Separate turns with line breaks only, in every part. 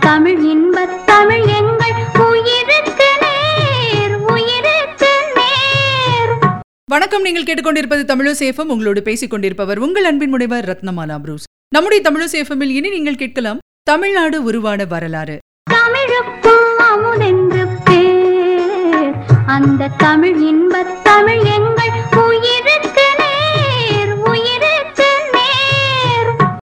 தமிழ் இன்பத் தமிழ் எங்கள் உயிருக்கு நேர் உயிருக்கு நேர்.
வணக்கம் நீங்கள் கேட்டுக்கொண்டிருப்பது தமிழசேஃபம் உங்களோடு பேசிக் கொண்டிருப்பவர் உங்கள் அன்பின் முனைவர் ரத்னமாலா புரூஸ். நம்முடைய தமிழசேஃபமில் இனி நீங்கள் கேட்கலாம் தமிழ்நாடு உருவான வரலாறு.
அந்த தமிழ் இன்பத் தமிழ் எங்கள் உயிருக்கு நேர் உயிருக்கு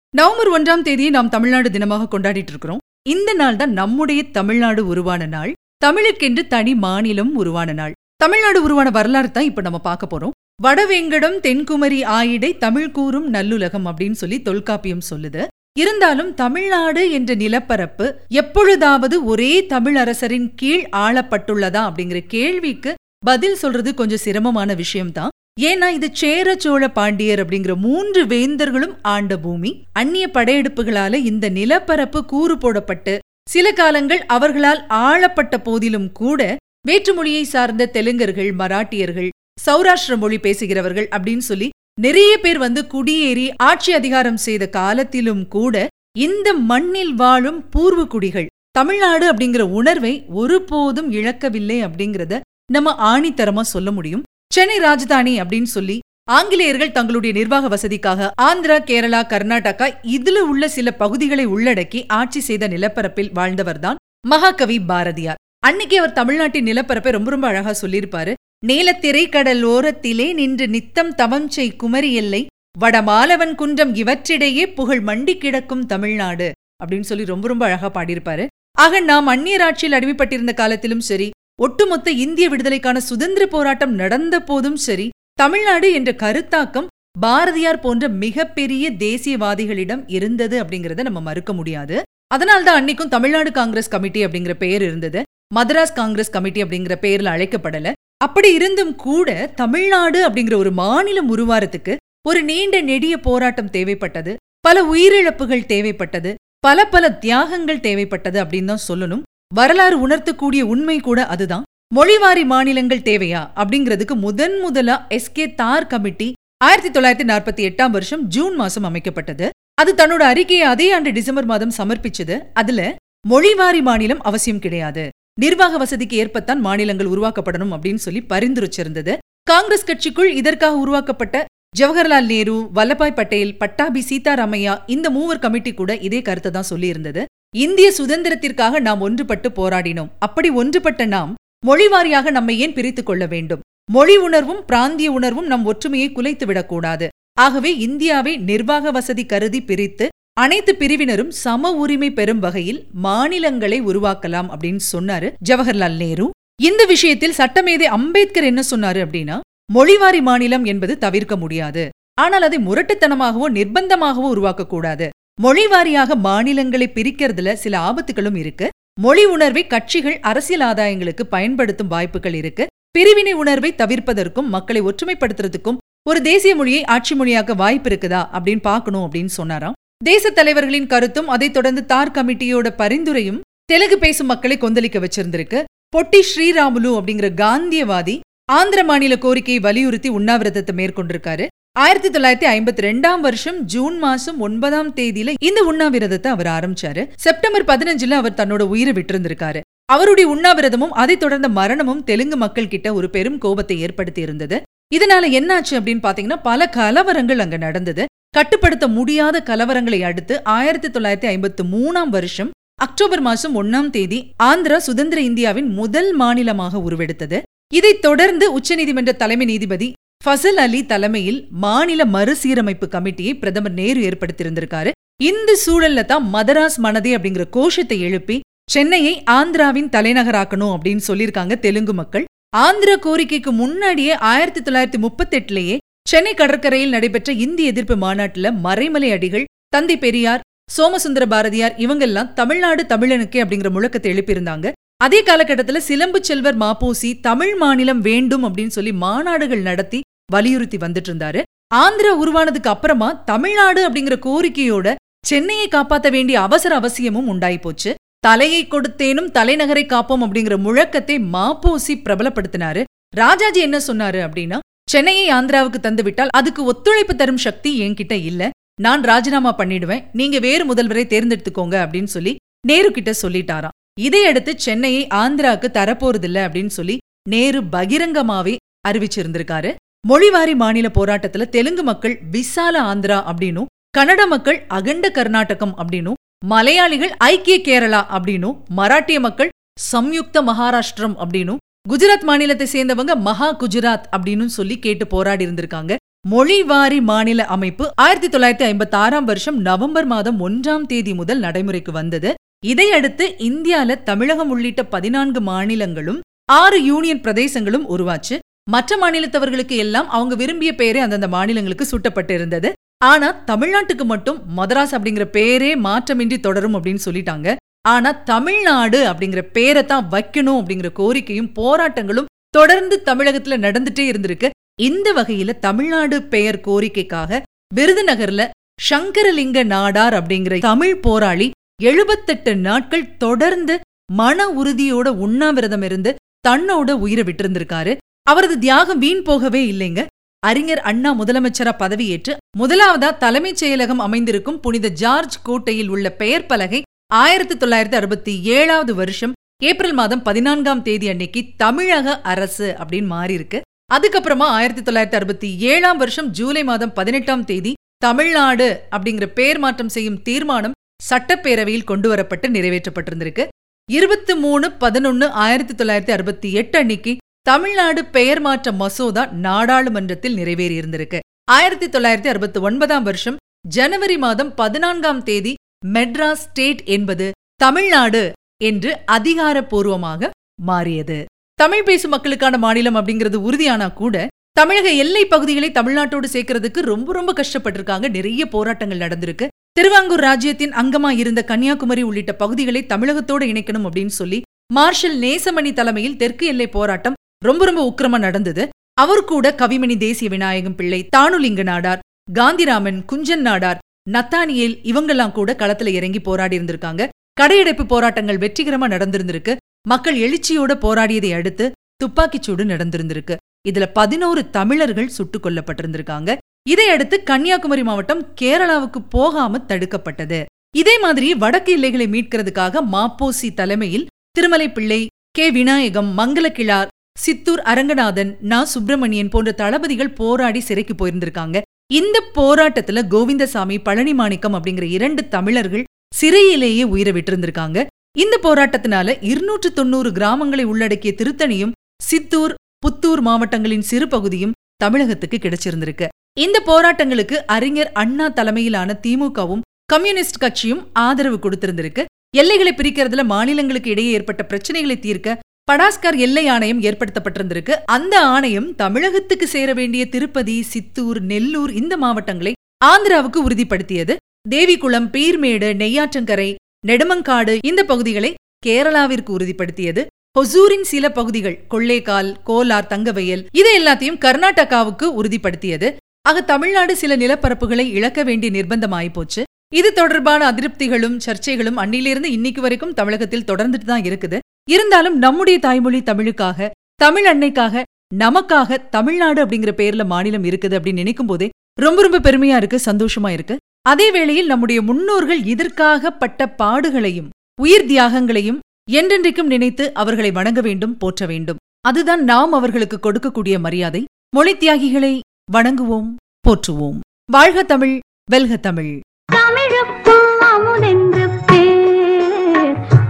நவம்பர் ஒன்றாம் தேதியை நாம் தமிழ்நாடு தினமாக கொண்டாடிட்டு இருக்கிறோம். இந்த நாள் தான் நம்முடைய தமிழ்நாடு உருவான நாள். தமிழுக்கென்று தனி மாநிலம் உருவான நாள். தமிழ்நாடு உருவான வரலாறு தான் இப்ப நம்ம பார்க்க போறோம். வடவேங்கடம் தென்குமரி ஆயிடை தமிழ் கூறும் நல்லுலகம் அப்படின்னு சொல்லி தொல்காப்பியம் சொல்லுது. இருந்தாலும் தமிழ்நாடு என்ற நிலப்பரப்பு எப்பொழுதாவது ஒரே தமிழ் அரசரின் கீழ் ஆளப்பட்டுள்ளதா அப்படிங்கிற கேள்விக்கு பதில் சொல்றது கொஞ்சம் சிரமமான விஷயம்தான். ஏன்னா இது சேர சோழ பாண்டியர் அப்படிங்கிற மூன்று வேந்தர்களும் ஆண்ட பூமி. அந்நிய படையெடுப்புகளால இந்த நிலப்பரப்பு கூறு போடப்பட்டு சில காலங்கள் அவர்களால் ஆளப்பட்ட போதிலும் கூட வேற்றுமொழியை சார்ந்த தெலுங்கர்கள் மராட்டியர்கள் சௌராஷ்டிர மொழி பேசுகிறவர்கள் அப்படின்னு சொல்லி நிறைய பேர் வந்து குடியேறி ஆட்சி அதிகாரம் செய்த காலத்திலும் கூட இந்த மண்ணில் வாழும் பூர்வ குடிகள் தமிழ்நாடு அப்படிங்கிற உணர்வை ஒருபோதும் இழக்கவில்லை அப்படிங்கறத நம்ம ஆணித்தரமா சொல்ல முடியும். சென்னை ராஜதானி அப்படின்னு சொல்லி ஆங்கிலேயர்கள் தங்களுடைய நிர்வாக வசதிக்காக ஆந்திரா கேரளா கர்நாடகா இதுல உள்ள சில பகுதிகளை உள்ளடக்கி ஆட்சி செய்த நிலப்பரப்பில் வாழ்ந்தவர்தான் மகாகவி பாரதியார். அன்னைக்கு அவர் தமிழ்நாட்டின் நிலப்பரப்பை ரொம்ப ரொம்ப அழகா சொல்லியிருப்பாரு. நீலத்திரை கடல் ஓரத்திலே நின்று நித்தம் தவம் செய் குமரி எல்லை வடமாலவன் குன்றம் இவற்றிடையே புகழ் மண்டி கிடக்கும் தமிழ்நாடு அப்படின்னு சொல்லி ரொம்ப ரொம்ப அழகா பாடியிருப்பாரு. ஆக நாம் அந்நியராட்சியில் அடிமைப்பட்டிருந்த காலத்திலும் சரி ஒட்டுமொத்த இந்திய விடுதலைக்கான சுதந்திர போராட்டம் நடந்த போதும் சரி தமிழ்நாடு என்ற கருத்தாக்கம் பாரதியார் போன்ற மிகப்பெரிய தேசியவாதிகளிடம் இருந்தது அப்படிங்கறத நம்ம மறுக்க முடியாது. அதனால்தான் அன்னைக்கும் தமிழ்நாடு காங்கிரஸ் கமிட்டி அப்படிங்கிற பெயர் இருந்தது. மதராஸ் காங்கிரஸ் கமிட்டி அப்படிங்கிற பெயர்ல அழைக்கப்படல. அப்படி இருந்தும் கூட தமிழ்நாடு அப்படிங்கிற ஒரு மாநிலம் உருவாரத்துக்கு ஒரு நீண்ட நெடிய போராட்டம் தேவைப்பட்டது. பல உயிரிழப்புகள் தேவைப்பட்டது. பல பல தியாகங்கள் தேவைப்பட்டது அப்படின்னு தான் சொல்லணும். வரலாறு உணர்த்தக்கூடிய உண்மை கூட அதுதான். மொழிவாரி மாநிலங்கள் தேவையா? அப்படிங்கிறதுக்கு முதன் முதலா எஸ்கே தார் கமிட்டி ஆயிரத்தி தொள்ளாயிரத்தி நாற்பத்தி எட்டாம் வருஷம் ஜூன் மாசம் அமைக்கப்பட்டது. அது தன்னோட அறிக்கையை அதே ஆண்டு டிசம்பர் மாதம் சமர்ப்பிச்சது. அதுல மொழிவாரி மாநிலம் அவசியம் கிடையாது. நிர்வாக வசதிக்கு ஏற்பத்தான் மாநிலங்கள் உருவாக்கப்படணும் அப்படின்னு சொல்லி பரிந்துரைச்சிருந்தது காங்கிரஸ் கட்சிக்குள் இதற்காக உருவாக்கப்பட்ட ஜவஹர்லால் நேரு வல்லபாய் பட்டேல் பட்டாபி சீதாராமையா இந்த மூவர் கமிட்டி கூட இதே கருத்தை தான் சொல்லியிருந்தது. இந்திய சுதந்திரத்திற்காக நாம் ஒன்றுபட்டு போராடினோம். அப்படி ஒன்றுபட்ட நாம் மொழிவாரியாக நம்மை ஏன் பிரித்துக் கொள்ள வேண்டும்? மொழி உணர்வும் பிராந்திய உணர்வும் நம் ஒற்றுமையை குலைத்து விடக்கூடாது. ஆகவே இந்தியாவை நிர்வாக வசதி கருதி பிரித்து அனைத்து பிரிவினரும் சம உரிமை பெறும் வகையில் மாநிலங்களை உருவாக்கலாம் அப்படின்னு சொன்னாரு ஜவஹர்லால் நேரு. இந்த விஷயத்தில் சட்டமேதை அம்பேத்கர் என்ன சொன்னாரு அப்படின்னா மொழிவாரி மாநிலம் என்பது தவிர்க்க முடியாது. ஆனால் அதை முரட்டுத்தனமாகவோ நிர்பந்தமாகவோ உருவாக்கக்கூடாது மொழி மொழிவாரியாக மாநிலங்களை பிரிக்கிறதுல சில ஆபத்துகளும் இருக்கு. மொழி உணர்வை கட்சிகள் அரசியல் ஆதாயங்களுக்கு பயன்படுத்தும் வாய்ப்புகள் இருக்கு. பிரிவினை உணர்வை தவிர்ப்பதற்கும் மக்களை ஒற்றுமைப்படுத்துறதுக்கும் ஒரு தேசிய மொழியை ஆட்சி மொழியாக்க வாய்ப்பு இருக்குதா அப்படின்னு பார்க்கணும் அப்படின்னு சொன்னாராம். தேச தலைவர்களின் கருத்தும் அதைத் தொடர்ந்து தார் கமிட்டியோட பரிந்துரையும் தெலுங்கு பேசும் மக்களை கொந்தளிக்க வச்சிருந்திருக்கு. பொட்டி ஸ்ரீராமுலு அப்படிங்கிற காந்தியவாதி ஆந்திர மாநில கோரிக்கையை வலியுறுத்தி உண்ணாவிரதத்தை மேற்கொண்டிருக்காரு. ஆயிரத்தி தொள்ளாயிரத்தி ஐம்பத்தி ரெண்டாம் வருஷம் ஜூன் மாசம் ஒன்பதாம் தேதியில இந்த உண்ணாவிரதத்தை அவர் ஆரம்பிச்சாரு. செப்டம்பர் பதினஞ்சுல அவர் தன்னோட உயிரை விட்டிருந்திருக்காரு. அவருடைய உண்ணாவிரதமும் அதைத் தொடர்ந்த மரணமும் தெலுங்கு மக்கள் கிட்ட ஒரு பெரும் கோபத்தை ஏற்படுத்தி இருந்தது. இதனால என்னாச்சு அப்படின்னு பாத்தீங்கன்னா பல கலவரங்கள் அங்க நடந்தது. கட்டுப்படுத்த முடியாத கலவரங்களை அடுத்து ஆயிரத்தி தொள்ளாயிரத்தி ஐம்பத்தி மூணாம் வருஷம் அக்டோபர் மாசம் ஒன்னாம் தேதி ஆந்திரா சுதந்திர இந்தியாவின் முதல் மாநிலமாக உருவெடுத்தது. இதைத் தொடர்ந்து உச்சநீதிமன்ற தலைமை நீதிபதி ஃபசல் அலி தலைமையில் மாநில மறுசீரமைப்பு கமிட்டியை பிரதமர் நேரு ஏற்படுத்தியிருந்திருக்காரு. இந்த சூழல்ல தான் மதராஸ் மனதே அப்படிங்கிற கோஷத்தை எழுப்பி சென்னையை ஆந்திராவின் தலைநகராக்கணும் அப்படின்னு சொல்லியிருக்காங்க தெலுங்கு மக்கள். ஆந்திர கோரிக்கைக்கு முன்னாடியே ஆயிரத்தி தொள்ளாயிரத்தி முப்பத்தெட்டுலயே சென்னை கடற்கரையில் நடைபெற்ற இந்திய எதிர்ப்பு மாநாட்டுல மறைமலை அடிகள் தந்தை பெரியார் சோமசுந்தர பாரதியார் இவங்கெல்லாம் தமிழ்நாடு தமிழனுக்கே அப்படிங்கிற முழக்கத்தை எழுப்பியிருந்தாங்க. அதே காலகட்டத்துல சிலம்பு செல்வர் மாப்போசி தமிழ் மாநிலம் வேண்டும் அப்படின்னு சொல்லி மாநாடுகள் நடத்தி வலியுறுத்தி வந்துட்டு இருந்தாரு ஆந்திரா உருவானதுக்கு அப்புறமா தமிழ்நாடு அப்படிங்கிற கோரிக்கையோட சென்னையை காப்பாத்த வேண்டிய அவசர அவசியமும் உண்டாயி போச்சு. தலையை கொடுத்தேனும் தலைநகரை காப்போம் அப்படிங்கிற முழக்கத்தை மாப்போசி பிரபலப்படுத்தினாரு. ராஜாஜி என்ன சொன்னாரு அப்படின்னா சென்னையை ஆந்திராவுக்கு தந்துவிட்டால் அதுக்கு ஒத்துழைப்பு தரும் சக்தி என்கிட்ட இல்ல. நான் ராஜினாமா பண்ணிடுவேன். நீங்க வேறு முதல்வரை தேர்ந்தெடுத்துக்கோங்க அப்படின்னு சொல்லி நேரு கிட்ட சொல்லிட்டாராம். இதையடுத்து சென்னையை ஆந்திராக்கு தரப்போறதில்ல அப்படின்னு சொல்லி நேரு பகிரங்கமாவே அறிவிச்சிருந்திருக்காரு. மொழிவாரி மாநில போராட்டத்துல தெலுங்கு மக்கள் விசால ஆந்திரா அப்படின்னும் கன்னட மக்கள் அகண்ட கர்நாடகம் அப்படின்னும் மலையாளிகள் ஐக்கிய கேரளா அப்படின்னும் மராட்டிய மக்கள் சம்யுக்த மகாராஷ்டிரம் அப்படின்னும் குஜராத் மாநிலத்தை சேர்ந்தவங்க மகா குஜராத் அப்படின்னு சொல்லி கேட்டு போராடி இருந்திருக்காங்க. மொழிவாரி மாநில அமைப்பு ஆயிரத்தி தொள்ளாயிரத்தி ஐம்பத்தி ஆறாம் வருஷம் நவம்பர் மாதம் ஒன்றாம் தேதி முதல் நடைமுறைக்கு வந்தது. இதையடுத்து இந்தியால தமிழகம் உள்ளிட்ட பதினான்கு மாநிலங்களும் ஆறு யூனியன் பிரதேசங்களும் உருவாச்சு. மற்ற மாநிலத்தவர்களுக்கு எல்லாம் அவங்க விரும்பிய பெயரே அந்தந்த மாநிலங்களுக்கு சூட்டப்பட்டு இருந்தது ஆனா தமிழ்நாட்டுக்கு மட்டும் மதராஸ் அப்படிங்கிற பேரே மாற்றமின்றி தொடரும் அப்படின்னு சொல்லிட்டாங்க. ஆனா தமிழ்நாடு அப்படிங்கிற பேரை தான் வைக்கணும் அப்படிங்கிற கோரிக்கையும் போராட்டங்களும் தொடர்ந்து தமிழகத்துல நடந்துட்டே இருந்திருக்கு. இந்த வகையில தமிழ்நாடு பெயர் கோரிக்கைக்காக விருதுநகர்ல சங்கரலிங்க நாடார் அப்படிங்கிற தமிழ் போராளி எழுபத்தெட்டு நாட்கள் தொடர்ந்து மன உறுதியோட உண்ணாவிரதம் இருந்து தன்னோட உயிரை விட்டிருந்திருக்காரு. அவரது தியாகம் வீண் போகவே இல்லைங்க. அறிஞர் அண்ணா முதலமைச்சரா பதவியேற்று முதலாவதா தலைமைச் செயலகம் அமைந்திருக்கும் புனித ஜார்ஜ் கோட்டையில் உள்ள பெயர் பலகை ஆயிரத்தி தொள்ளாயிரத்தி அறுபத்தி ஏழாவது வருஷம் ஏப்ரல் மாதம் பதினான்காம் தேதி அன்னைக்கு தமிழக அரசு அப்படின்னு மாறி இருக்கு அதுக்கப்புறமா ஆயிரத்தி தொள்ளாயிரத்தி அறுபத்தி ஏழாம் வருஷம் ஜூலை மாதம் பதினெட்டாம் தேதி தமிழ்நாடு அப்படிங்கிற பெயர் மாற்றம் செய்யும் தீர்மானம் சட்டப்பேரவையில் கொண்டு வரப்பட்டு நிறைவேற்றப்பட்டிருந்திருக்கு. இருபத்தி மூணு பதினொன்னு ஆயிரத்தி தொள்ளாயிரத்தி அறுபத்தி எட்டு அன்னைக்கு தமிழ்நாடு பெயர் மாற்ற மசோதா நாடாளுமன்றத்தில் நிறைவேறியிருந்திருக்கு. ஆயிரத்தி தொள்ளாயிரத்தி அறுபத்தி ஒன்பதாம் வருஷம் ஜனவரி மாதம் பதினான்காம் தேதி மெட்ராஸ் ஸ்டேட் என்பது தமிழ்நாடு என்று அதிகாரப்பூர்வமாக மாறியது. தமிழ் பேசும் மக்களுக்கான மாநிலம் அப்படிங்கிறது உறுதியானா கூட தமிழக எல்லை பகுதிகளை தமிழ்நாட்டோடு சேர்க்கறதுக்கு ரொம்ப ரொம்ப கஷ்டப்பட்டிருக்காங்க. நிறைய போராட்டங்கள் நடந்திருக்கு. திருவாங்கூர் ராஜ்யத்தின் அங்கமா இருந்த கன்னியாகுமரி உள்ளிட்ட பகுதிகளை தமிழகத்தோடு இணைக்கணும் அப்படின்னு சொல்லி மார்ஷல் நேசமணி தலைமையில் தெற்கு எல்லை போராட்டம் ரொம்ப ரொம்ப உக்கிரமா நடந்தது. அவர் கூட கவிமணி தேசிய விநாயகம் பிள்ளை தானுலிங்க நாடார் காந்திராமன் குஞ்சன் நாடார் நத்தானியேல் இவங்கெல்லாம் கூட களத்துல இறங்கி போராடி இருந்திருக்காங்க. கடையடைப்பு போராட்டங்கள் வெற்றிகரமா நடந்திருந்திருக்கு. மக்கள் எழுச்சியோட போராடியதை அடுத்து துப்பாக்கிச்சூடு நடந்திருந்திருக்கு. இதுல பதினோரு தமிழர்கள் சுட்டுக் கொல்லப்பட்டிருந்திருக்காங்க. இதையடுத்து கன்னியாகுமரி மாவட்டம் கேரளாவுக்கு போகாம தடுக்கப்பட்டது. இதே மாதிரி வடக்கு எல்லைகளை மீட்கிறதுக்காக மாப்போசி தலைமையில் திருமலை பிள்ளை கே. விநாயகம் மங்களக்கிழார் சித்தூர் அரங்கநாதன் நா. சுப்பிரமணியன் போன்ற தளபதிகள் போராடி சிறைக்கு போயிருந்திருக்காங்க. இந்த போராட்டத்துல கோவிந்தசாமி பழனி மாணிக்கம் அப்படிங்கிற இரண்டு தமிழர்கள் சிறையிலேயே உயிரை விட்டிருந்திருக்காங்க. இந்த போராட்டத்தினால இருநூற்று தொண்ணூறு கிராமங்களை உள்ளடக்கிய திருத்தணியும் சித்தூர் புத்தூர் மாவட்டங்களின் சிறு பகுதியும் தமிழகத்துக்கு கிடைச்சிருந்திருக்கு. இந்த போராட்டங்களுக்கு அறிஞர் அண்ணா தலைமையிலான திமுகவும் கம்யூனிஸ்ட் கட்சியும் ஆதரவு கொடுத்திருந்திருக்கு. எல்லைகளை பிரிக்கிறதுல மாநிலங்களுக்கு இடையே ஏற்பட்ட பிரச்சனைகளை தீர்க்க படாஸ்கர் எல்லை ஆணையம் ஏற்படுத்தப்பட்டிருந்திருக்கு. அந்த ஆணையம் தமிழகத்துக்கு சேர வேண்டிய திருப்பதி சித்தூர் நெல்லூர் இந்த மாவட்டங்களை ஆந்திராவுக்கு உறுதிப்படுத்தியது. தேவிக்குளம் பீர்மேடு நெய்யாற்றங்கரை நெடுமங்காடு இந்த பகுதிகளை கேரளாவிற்கு உறுதிப்படுத்தியது. ஹொசூரின் சில பகுதிகள் கொள்ளேகால் கோலார் தங்கவயல் இதை எல்லாத்தையும் கர்நாடகாவுக்கு உறுதிப்படுத்தியது. ஆக தமிழ்நாடு சில நிலப்பரப்புகளை இழக்க வேண்டிய நிர்பந்தம் ஆயிப்போச்சு இது தொடர்பான அதிருப்திகளும் சர்ச்சைகளும் அன்னிலிருந்து இன்னைக்கு வரைக்கும் தமிழகத்தில் தொடர்ந்துட்டு தான் இருக்குது. இருந்தாலும் நம்முடைய தாய்மொழி தமிழுக்காக தமிழ் அன்னைக்காக நமக்காக தமிழ்நாடு அப்படிங்கிற பேர்ல மாநிலம் இருக்குது அப்படின்னு நினைக்கும் போதே ரொம்ப ரொம்ப பெருமையா இருக்கு சந்தோஷமா இருக்கு. அதே வேளையில் நம்முடைய முன்னோர்கள் இதற்காக பட்ட பாடுகளையும் உயிர் தியாகங்களையும் என்றென்றைக்கும் நினைத்து அவர்களை வணங்க வேண்டும் போற்ற வேண்டும். அதுதான் நாம் அவர்களுக்கு கொடுக்கக்கூடிய மரியாதை. மொழி தியாகிகளை வணங்குவோம் போற்றுவோம். வாழ்க தமிழ் வெல்க தமிழ்.
தமிழுக்கும் அமுதென்று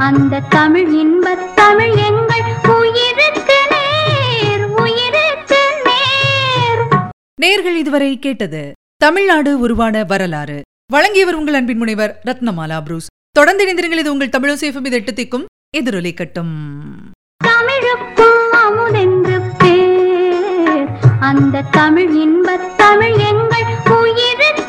அந்த தமிழ் இன்பத் தமிழ் எங்கள் உயிருக்கு நேர் உயிருக்கு நேர்.
நேர்கள் இதுவரை கேட்டது தமிழ்நாடு உருவான வரலாறு. வழங்கியவர் உங்கள் அன்பின் முனைவர் ரத்னமாலா புரூஸ். தொடர்ந்து இணைந்திருங்கள் இது உங்கள் தமிழோசேஃபம் இது எட்டுத்திக்கும் எதிரொலி கட்டும்.
தமிழுக்கும் அமுதென்று பேர். அந்த தமிழ் இன்பத் தமிழ் எங்கள் உயிர்